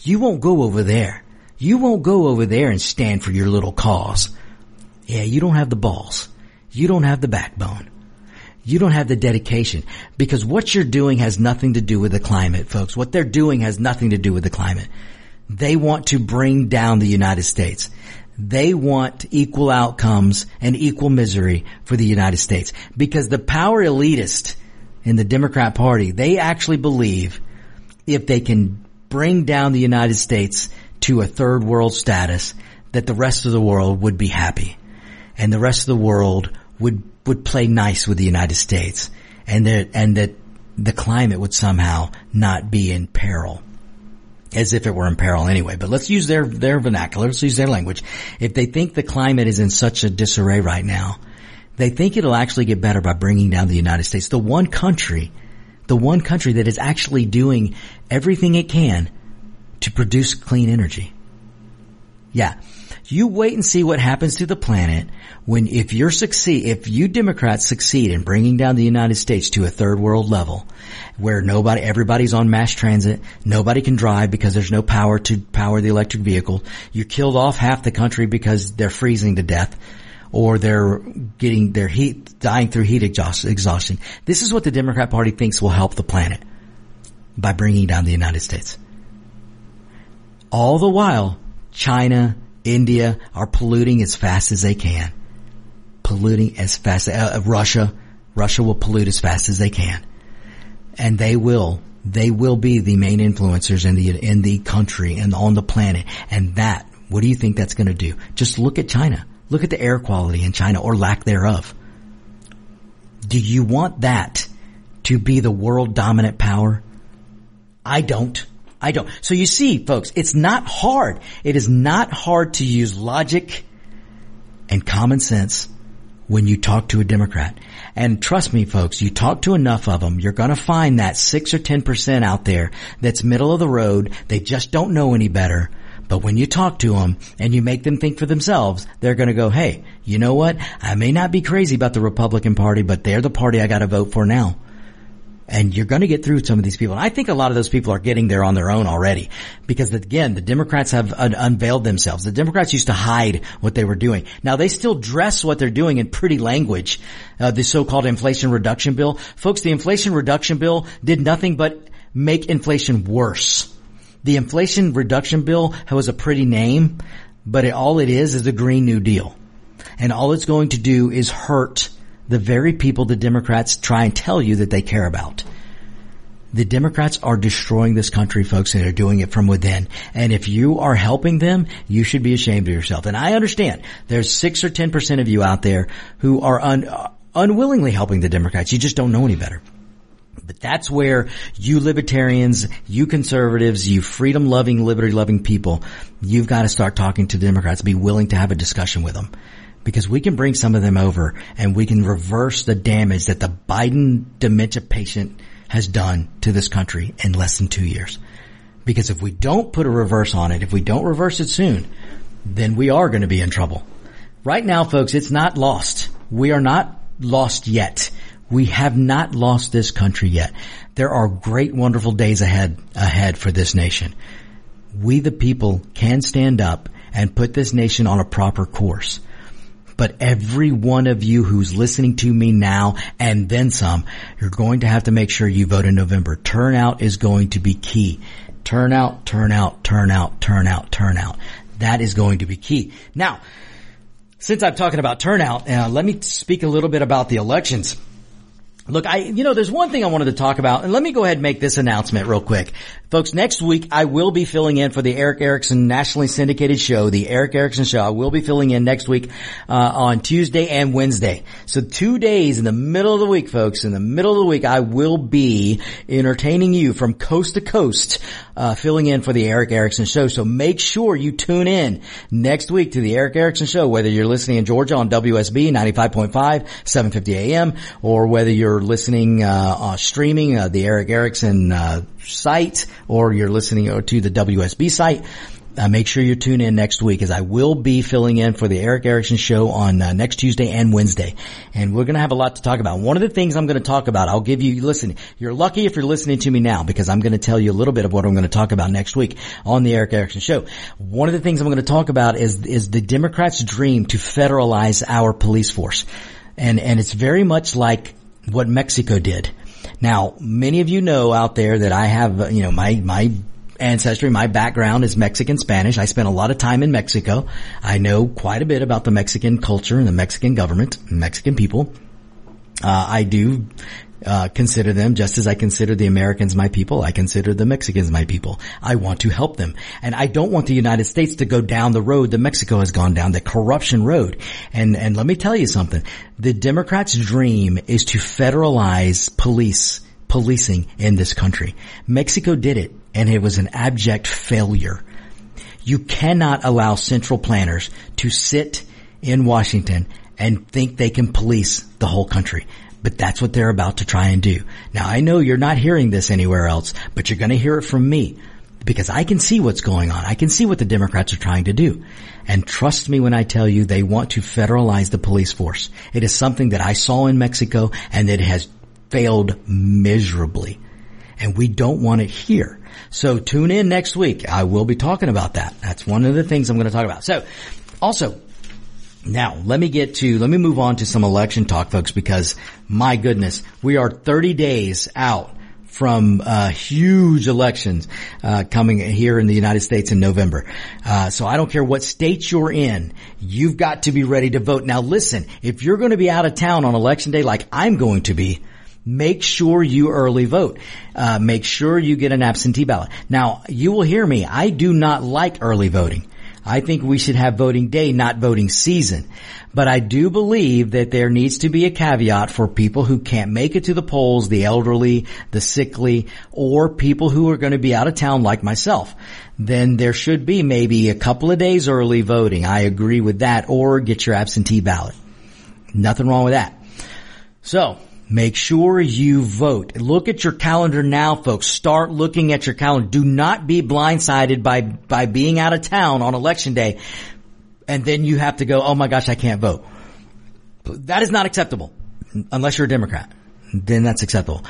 You won't go over there. You won't go over there and stand for your little cause. Yeah, you don't have the balls. You don't have the backbone. You don't have the dedication because what you're doing has nothing to do with the climate, folks. What they're doing has nothing to do with the climate. They want to bring down the United States. They want equal outcomes and equal misery for the United States because the power elitist in the Democrat party, they actually believe if they can bring down the United States to a third world status, that the rest of the world would be happy and the rest of the world would, would play nice with the United States and that, and that the climate would somehow not be in peril. As if it were in peril anyway, but let's use their, their vernacular, let's use their language. If they think the climate is in such a disarray right now, they think it'll actually get better by bringing down the United States. The one country, the one country that is actually doing everything it can to produce clean energy. Yeah. You wait and see what happens to the planet when if you're succeed, if you Democrats succeed in bringing down the United States to a third world level where nobody, everybody's on mass transit, nobody can drive because there's no power to power the electric vehicle. You killed off half the country because they're freezing to death or they're getting their heat, dying through heat exhaustion. This is what the Democrat party thinks will help the planet by bringing down the United States. All the while, China, India are polluting as fast as they can. Polluting as fast, uh, Russia, Russia will pollute as fast as they can. And they will, they will be the main influencers in the, in the country and on the planet. And that, what do you think that's going to do? Just look at China. Look at the air quality in China or lack thereof. Do you want that to be the world dominant power? I don't. I don't. So you see, folks, it's not hard. It is not hard to use logic and common sense when you talk to a Democrat. And trust me, folks, you talk to enough of them, you're gonna find that six or ten percent out there that's middle of the road. They just don't know any better. But when you talk to them and you make them think for themselves, they're going to go, hey, you know what? I may not be crazy about the Republican Party, but they're the party I got to vote for now. And you're going to get through some of these people. And I think a lot of those people are getting there on their own already. Because again, the Democrats have un- unveiled themselves. The Democrats used to hide what they were doing. Now they still dress what they're doing in pretty language. Uh, the so-called Inflation Reduction Bill. Folks, the Inflation Reduction Bill did nothing but make inflation worse. The Inflation Reduction Bill was a pretty name, but it, all it is is a Green New Deal. And all it's going to do is hurt the very people the Democrats try and tell you that they care about. The Democrats are destroying this country, folks, and they're doing it from within. And if you are helping them, you should be ashamed of yourself. And I understand there's six or ten percent of you out there who are un- unwillingly helping the Democrats. You just don't know any better. But that's where you libertarians, you conservatives, you freedom loving, liberty loving people, you've got to start talking to the Democrats, be willing to have a discussion with them because we can bring some of them over and we can reverse the damage that the Biden dementia patient has done to this country in less than two years. Because if we don't put a reverse on it, if we don't reverse it soon, then we are going to be in trouble. Right now, folks, it's not lost. We are not lost yet. We have not lost this country yet. There are great, wonderful days ahead, ahead for this nation. We the people can stand up and put this nation on a proper course. But every one of you who's listening to me now and then some, you're going to have to make sure you vote in November. Turnout is going to be key. Turnout, turnout, turnout, turnout, turnout. That is going to be key. Now, since I'm talking about turnout, uh, let me speak a little bit about the elections. Look, I, you know, there's one thing I wanted to talk about, and let me go ahead and make this announcement real quick. Folks, next week I will be filling in for the Erick Erickson nationally syndicated show, the Erick Erickson show. I will be filling in next week, uh, on Tuesday and Wednesday. So two days in the middle of the week, folks, in the middle of the week, I will be entertaining you from coast to coast, uh, filling in for the Erick Erickson show. So make sure you tune in next week to the Erick Erickson show, whether you're listening in Georgia on WSB 95.5, 750 AM, or whether you're listening, uh, uh streaming, uh, the Eric Erickson, uh, site or you're listening to the WSB site, uh, make sure you tune in next week as I will be filling in for the Erick Erickson show on uh, next Tuesday and Wednesday. And we're going to have a lot to talk about. One of the things I'm going to talk about, I'll give you, listen, you're lucky if you're listening to me now because I'm going to tell you a little bit of what I'm going to talk about next week on the Erick Erickson show. One of the things I'm going to talk about is, is the Democrats' dream to federalize our police force. And, and it's very much like what Mexico did. Now, many of you know out there that I have, you know, my, my ancestry, my background is Mexican Spanish. I spent a lot of time in Mexico. I know quite a bit about the Mexican culture and the Mexican government, Mexican people. Uh, I do uh, consider them just as I consider the Americans my people. I consider the Mexicans my people. I want to help them. And I don't want the United States to go down the road that Mexico has gone down, the corruption road. And, and let me tell you something. The Democrats' dream is to federalize police, policing in this country. Mexico did it and it was an abject failure. You cannot allow central planners to sit in Washington and think they can police the whole country. But that's what they're about to try and do. Now I know you're not hearing this anywhere else, but you're going to hear it from me because I can see what's going on. I can see what the Democrats are trying to do. And trust me when I tell you they want to federalize the police force. It is something that I saw in Mexico and it has failed miserably. And we don't want it here. So tune in next week. I will be talking about that. That's one of the things I'm going to talk about. So also now, let me get to, let me move on to some election talk, folks, because my goodness, we are 30 days out from uh, huge elections uh, coming here in the United States in November. Uh, so I don't care what state you're in, you've got to be ready to vote. Now listen, if you're going to be out of town on election day like I'm going to be, make sure you early vote. Uh, make sure you get an absentee ballot. Now you will hear me. I do not like early voting. I think we should have voting day, not voting season. But I do believe that there needs to be a caveat for people who can't make it to the polls, the elderly, the sickly, or people who are going to be out of town like myself. Then there should be maybe a couple of days early voting. I agree with that. Or get your absentee ballot. Nothing wrong with that. So, Make sure you vote. Look at your calendar now, folks. Start looking at your calendar. Do not be blindsided by, by being out of town on election day. And then you have to go, oh my gosh, I can't vote. That is not acceptable. Unless you're a Democrat. Then that's acceptable.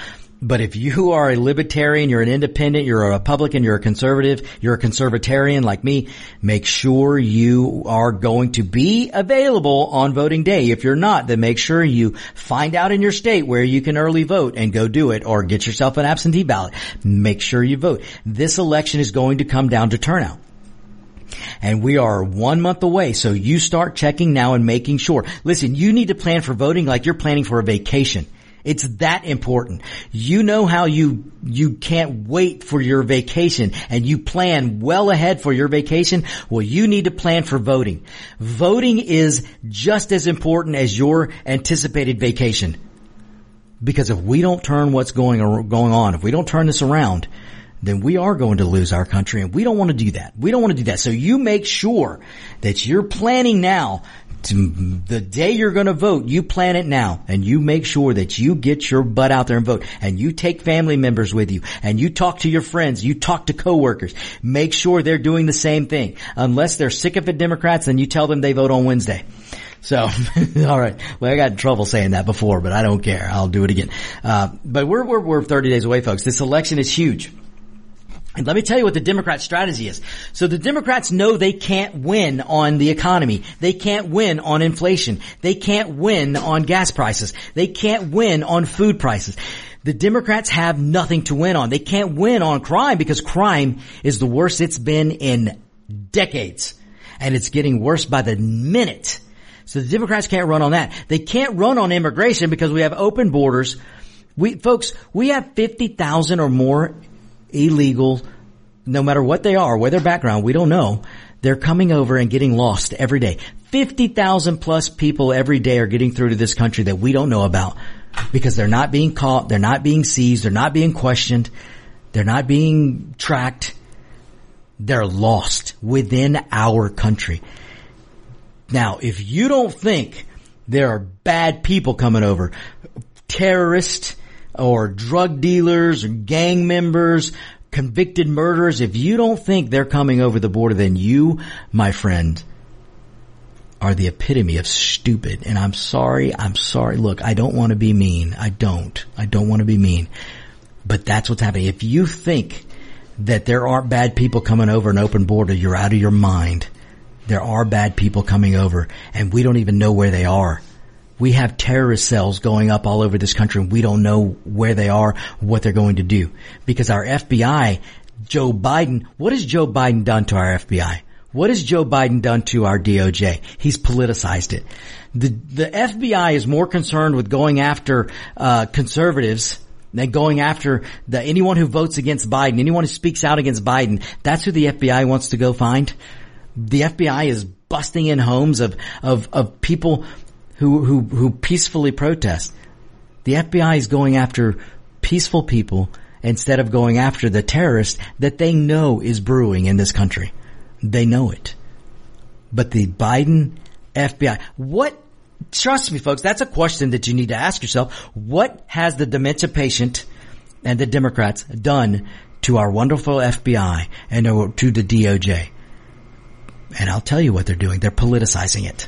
But if you are a libertarian, you're an independent, you're a Republican, you're a conservative, you're a conservatarian like me, make sure you are going to be available on voting day. If you're not, then make sure you find out in your state where you can early vote and go do it or get yourself an absentee ballot. Make sure you vote. This election is going to come down to turnout. And we are one month away, so you start checking now and making sure. Listen, you need to plan for voting like you're planning for a vacation. It's that important. You know how you, you can't wait for your vacation and you plan well ahead for your vacation. Well, you need to plan for voting. Voting is just as important as your anticipated vacation. Because if we don't turn what's going, going on, if we don't turn this around, then we are going to lose our country and we don't want to do that. We don't want to do that. So you make sure that you're planning now the day you're going to vote, you plan it now and you make sure that you get your butt out there and vote and you take family members with you and you talk to your friends, you talk to coworkers. Make sure they're doing the same thing. Unless they're sick of it Democrats, then you tell them they vote on Wednesday. So, all right. Well, I got in trouble saying that before, but I don't care. I'll do it again. Uh, but we're, we're, we're 30 days away, folks. This election is huge. And let me tell you what the Democrat strategy is. So the Democrats know they can't win on the economy. They can't win on inflation. They can't win on gas prices. They can't win on food prices. The Democrats have nothing to win on. They can't win on crime because crime is the worst it's been in decades. And it's getting worse by the minute. So the Democrats can't run on that. They can't run on immigration because we have open borders. We, folks, we have 50,000 or more illegal, no matter what they are, what their background, we don't know. They're coming over and getting lost every day. 50,000 plus people every day are getting through to this country that we don't know about because they're not being caught, they're not being seized, they're not being questioned, they're not being tracked. They're lost within our country. Now, if you don't think there are bad people coming over, terrorists or drug dealers or gang members, convicted murderers, if you don't think they're coming over the border, then you, my friend, are the epitome of stupid. And I'm sorry, I'm sorry. Look, I don't want to be mean. I don't. I don't want to be mean. But that's what's happening. If you think that there aren't bad people coming over an open border, you're out of your mind. There are bad people coming over and we don't even know where they are. We have terrorist cells going up all over this country and we don't know where they are, what they're going to do. Because our FBI, Joe Biden, what has Joe Biden done to our FBI? What has Joe Biden done to our DOJ? He's politicized it. The, the FBI is more concerned with going after, uh, conservatives than going after the, anyone who votes against Biden, anyone who speaks out against Biden. That's who the FBI wants to go find. The FBI is busting in homes of, of, of people who, who, who peacefully protest. The FBI is going after peaceful people instead of going after the terrorist that they know is brewing in this country. They know it. But the Biden FBI, what, trust me folks, that's a question that you need to ask yourself. What has the dementia patient and the Democrats done to our wonderful FBI and to the DOJ? And I'll tell you what they're doing. They're politicizing it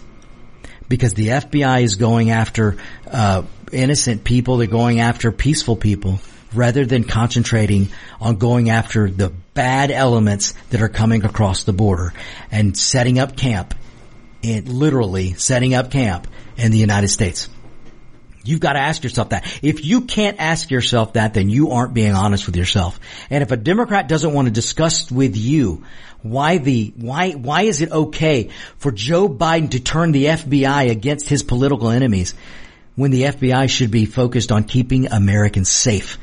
because the FBI is going after uh, innocent people. They're going after peaceful people rather than concentrating on going after the bad elements that are coming across the border and setting up camp, and literally setting up camp in the United States. You've got to ask yourself that. If you can't ask yourself that, then you aren't being honest with yourself. And if a Democrat doesn't want to discuss with you why the, why, why is it okay for Joe Biden to turn the FBI against his political enemies when the FBI should be focused on keeping Americans safe?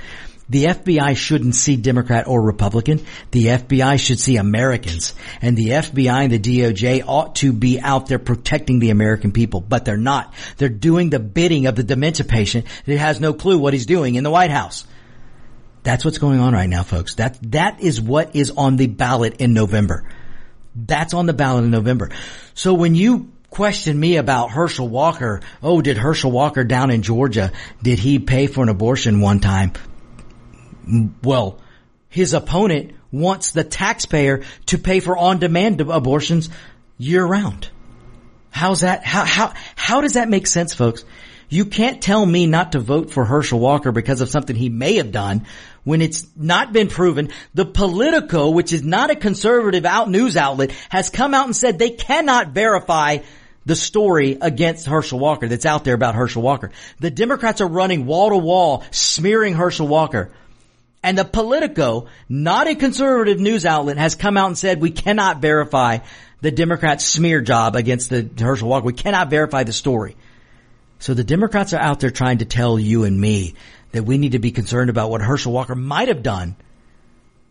The FBI shouldn't see Democrat or Republican. The FBI should see Americans. And the FBI and the DOJ ought to be out there protecting the American people, but they're not. They're doing the bidding of the dementia patient that has no clue what he's doing in the White House. That's what's going on right now, folks. That, that is what is on the ballot in November. That's on the ballot in November. So when you question me about Herschel Walker, oh, did Herschel Walker down in Georgia, did he pay for an abortion one time? Well, his opponent wants the taxpayer to pay for on-demand abortions year round. How's that? How, how, how does that make sense, folks? You can't tell me not to vote for Herschel Walker because of something he may have done when it's not been proven. The Politico, which is not a conservative out news outlet, has come out and said they cannot verify the story against Herschel Walker that's out there about Herschel Walker. The Democrats are running wall to wall, smearing Herschel Walker. And the Politico, not a conservative news outlet, has come out and said we cannot verify the Democrats' smear job against the Herschel Walker. We cannot verify the story. So the Democrats are out there trying to tell you and me that we need to be concerned about what Herschel Walker might have done,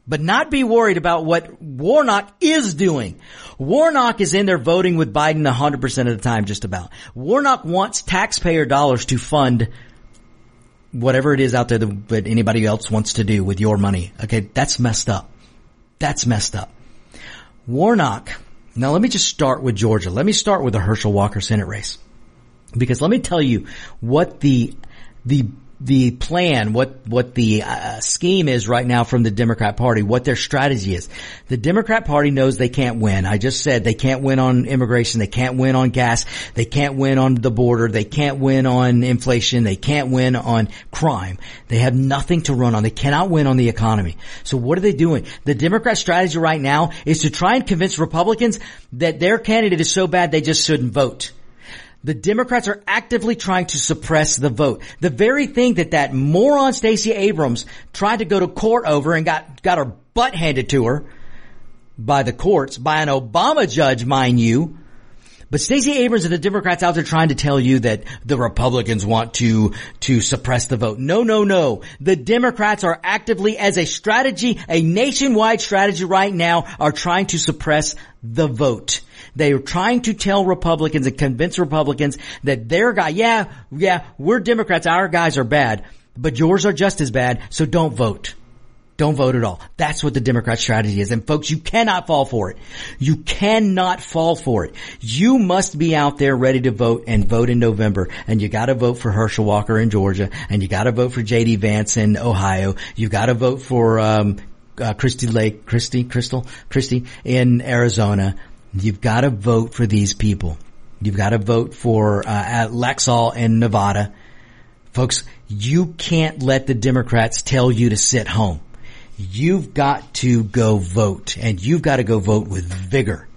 but not be worried about what Warnock is doing. Warnock is in there voting with Biden 100% of the time, just about. Warnock wants taxpayer dollars to fund whatever it is out there that anybody else wants to do with your money. Okay. That's messed up. That's messed up. Warnock. Now let me just start with Georgia. Let me start with the Herschel Walker Senate race. Because let me tell you what the, the the plan, what what the uh, scheme is right now from the Democrat Party, what their strategy is. The Democrat Party knows they can't win. I just said they can't win on immigration, they can't win on gas, they can't win on the border, they can't win on inflation, they can't win on crime. They have nothing to run on. They cannot win on the economy. So what are they doing? The Democrat strategy right now is to try and convince Republicans that their candidate is so bad they just shouldn't vote. The Democrats are actively trying to suppress the vote. The very thing that that moron Stacey Abrams tried to go to court over and got, got her butt handed to her by the courts, by an Obama judge, mind you. But Stacey Abrams and the Democrats out there trying to tell you that the Republicans want to, to suppress the vote. No, no, no. The Democrats are actively as a strategy, a nationwide strategy right now are trying to suppress the vote. They are trying to tell Republicans and convince Republicans that their guy, yeah, yeah, we're Democrats, our guys are bad, but yours are just as bad, so don't vote. Don't vote at all. That's what the Democrat strategy is. And folks, you cannot fall for it. You cannot fall for it. You must be out there ready to vote and vote in November. And you gotta vote for Herschel Walker in Georgia. And you gotta vote for J.D. Vance in Ohio. You gotta vote for, um, uh, Christy Lake, Christy, Crystal, Christy in Arizona. You've gotta vote for these people. You've gotta vote for, uh, Laxalt in Nevada. Folks, you can't let the Democrats tell you to sit home. You've got to go vote and you've got to go vote with vigor.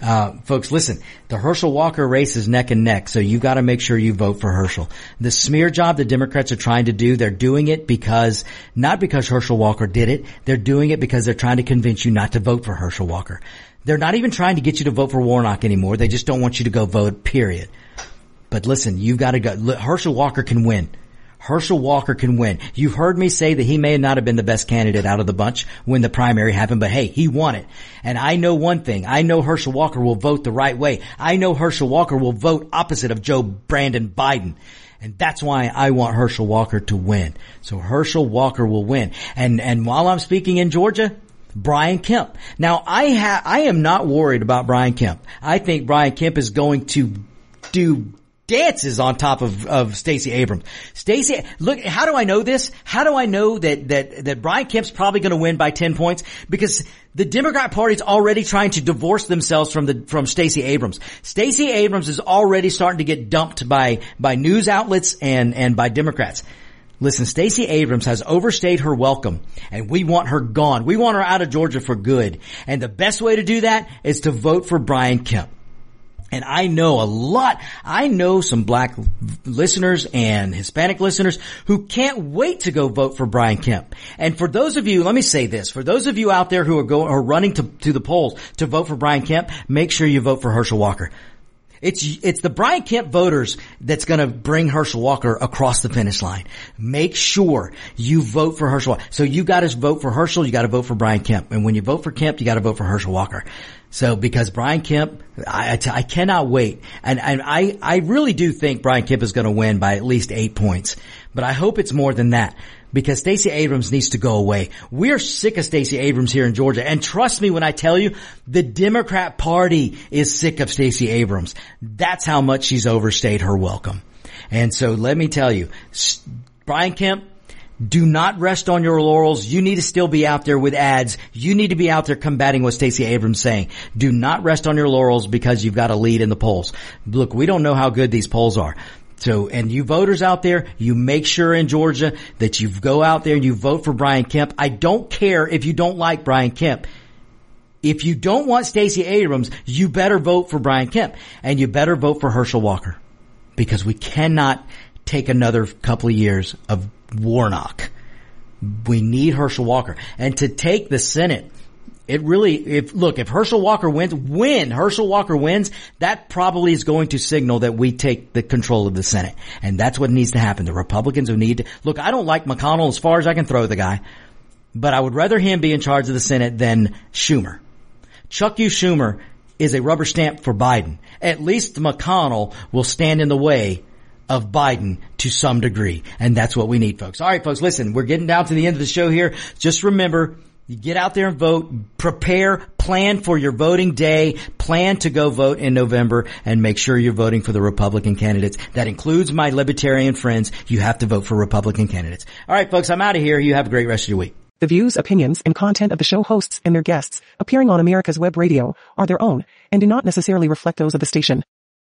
Uh, folks, listen, the Herschel Walker race is neck and neck, so you've gotta make sure you vote for Herschel. The smear job the Democrats are trying to do, they're doing it because, not because Herschel Walker did it, they're doing it because they're trying to convince you not to vote for Herschel Walker. They're not even trying to get you to vote for Warnock anymore, they just don't want you to go vote, period. But listen, you've gotta go, Herschel Walker can win. Herschel Walker can win. You've heard me say that he may not have been the best candidate out of the bunch when the primary happened, but hey, he won it. And I know one thing. I know Herschel Walker will vote the right way. I know Herschel Walker will vote opposite of Joe Brandon Biden. And that's why I want Herschel Walker to win. So Herschel Walker will win. And, and while I'm speaking in Georgia, Brian Kemp. Now I ha- I am not worried about Brian Kemp. I think Brian Kemp is going to do dances on top of, of Stacey Abrams. Stacey, look, how do I know this? How do I know that, that, that Brian Kemp's probably going to win by 10 points? Because the Democrat Party's already trying to divorce themselves from the, from Stacey Abrams. Stacey Abrams is already starting to get dumped by, by news outlets and, and by Democrats. Listen, Stacey Abrams has overstayed her welcome and we want her gone. We want her out of Georgia for good. And the best way to do that is to vote for Brian Kemp. And I know a lot, I know some black listeners and Hispanic listeners who can't wait to go vote for Brian Kemp. And for those of you, let me say this, for those of you out there who are going, are running to, to the polls to vote for Brian Kemp, make sure you vote for Herschel Walker. It's, it's the Brian Kemp voters that's gonna bring Herschel Walker across the finish line. Make sure you vote for Herschel. So you gotta vote for Herschel, you gotta vote for Brian Kemp. And when you vote for Kemp, you gotta vote for Herschel Walker. So because Brian Kemp, I, I, I cannot wait. And, and I, I really do think Brian Kemp is going to win by at least eight points. But I hope it's more than that because Stacey Abrams needs to go away. We're sick of Stacey Abrams here in Georgia. And trust me when I tell you, the Democrat party is sick of Stacey Abrams. That's how much she's overstayed her welcome. And so let me tell you, Brian Kemp, do not rest on your laurels. You need to still be out there with ads. You need to be out there combating what Stacey Abrams saying. Do not rest on your laurels because you've got a lead in the polls. Look, we don't know how good these polls are. So, and you voters out there, you make sure in Georgia that you go out there and you vote for Brian Kemp. I don't care if you don't like Brian Kemp. If you don't want Stacey Abrams, you better vote for Brian Kemp and you better vote for Herschel Walker because we cannot take another couple of years of Warnock. We need Herschel Walker. And to take the Senate, it really, if, look, if Herschel Walker wins, when Herschel Walker wins, that probably is going to signal that we take the control of the Senate. And that's what needs to happen. The Republicans who need to, look, I don't like McConnell as far as I can throw the guy, but I would rather him be in charge of the Senate than Schumer. Chuck U. Schumer is a rubber stamp for Biden. At least McConnell will stand in the way of Biden to some degree. And that's what we need, folks. All right, folks, listen, we're getting down to the end of the show here. Just remember, you get out there and vote, prepare, plan for your voting day, plan to go vote in November, and make sure you're voting for the Republican candidates. That includes my libertarian friends. You have to vote for Republican candidates. All right, folks, I'm out of here. You have a great rest of your week. The views, opinions, and content of the show hosts and their guests appearing on America's Web Radio are their own and do not necessarily reflect those of the station.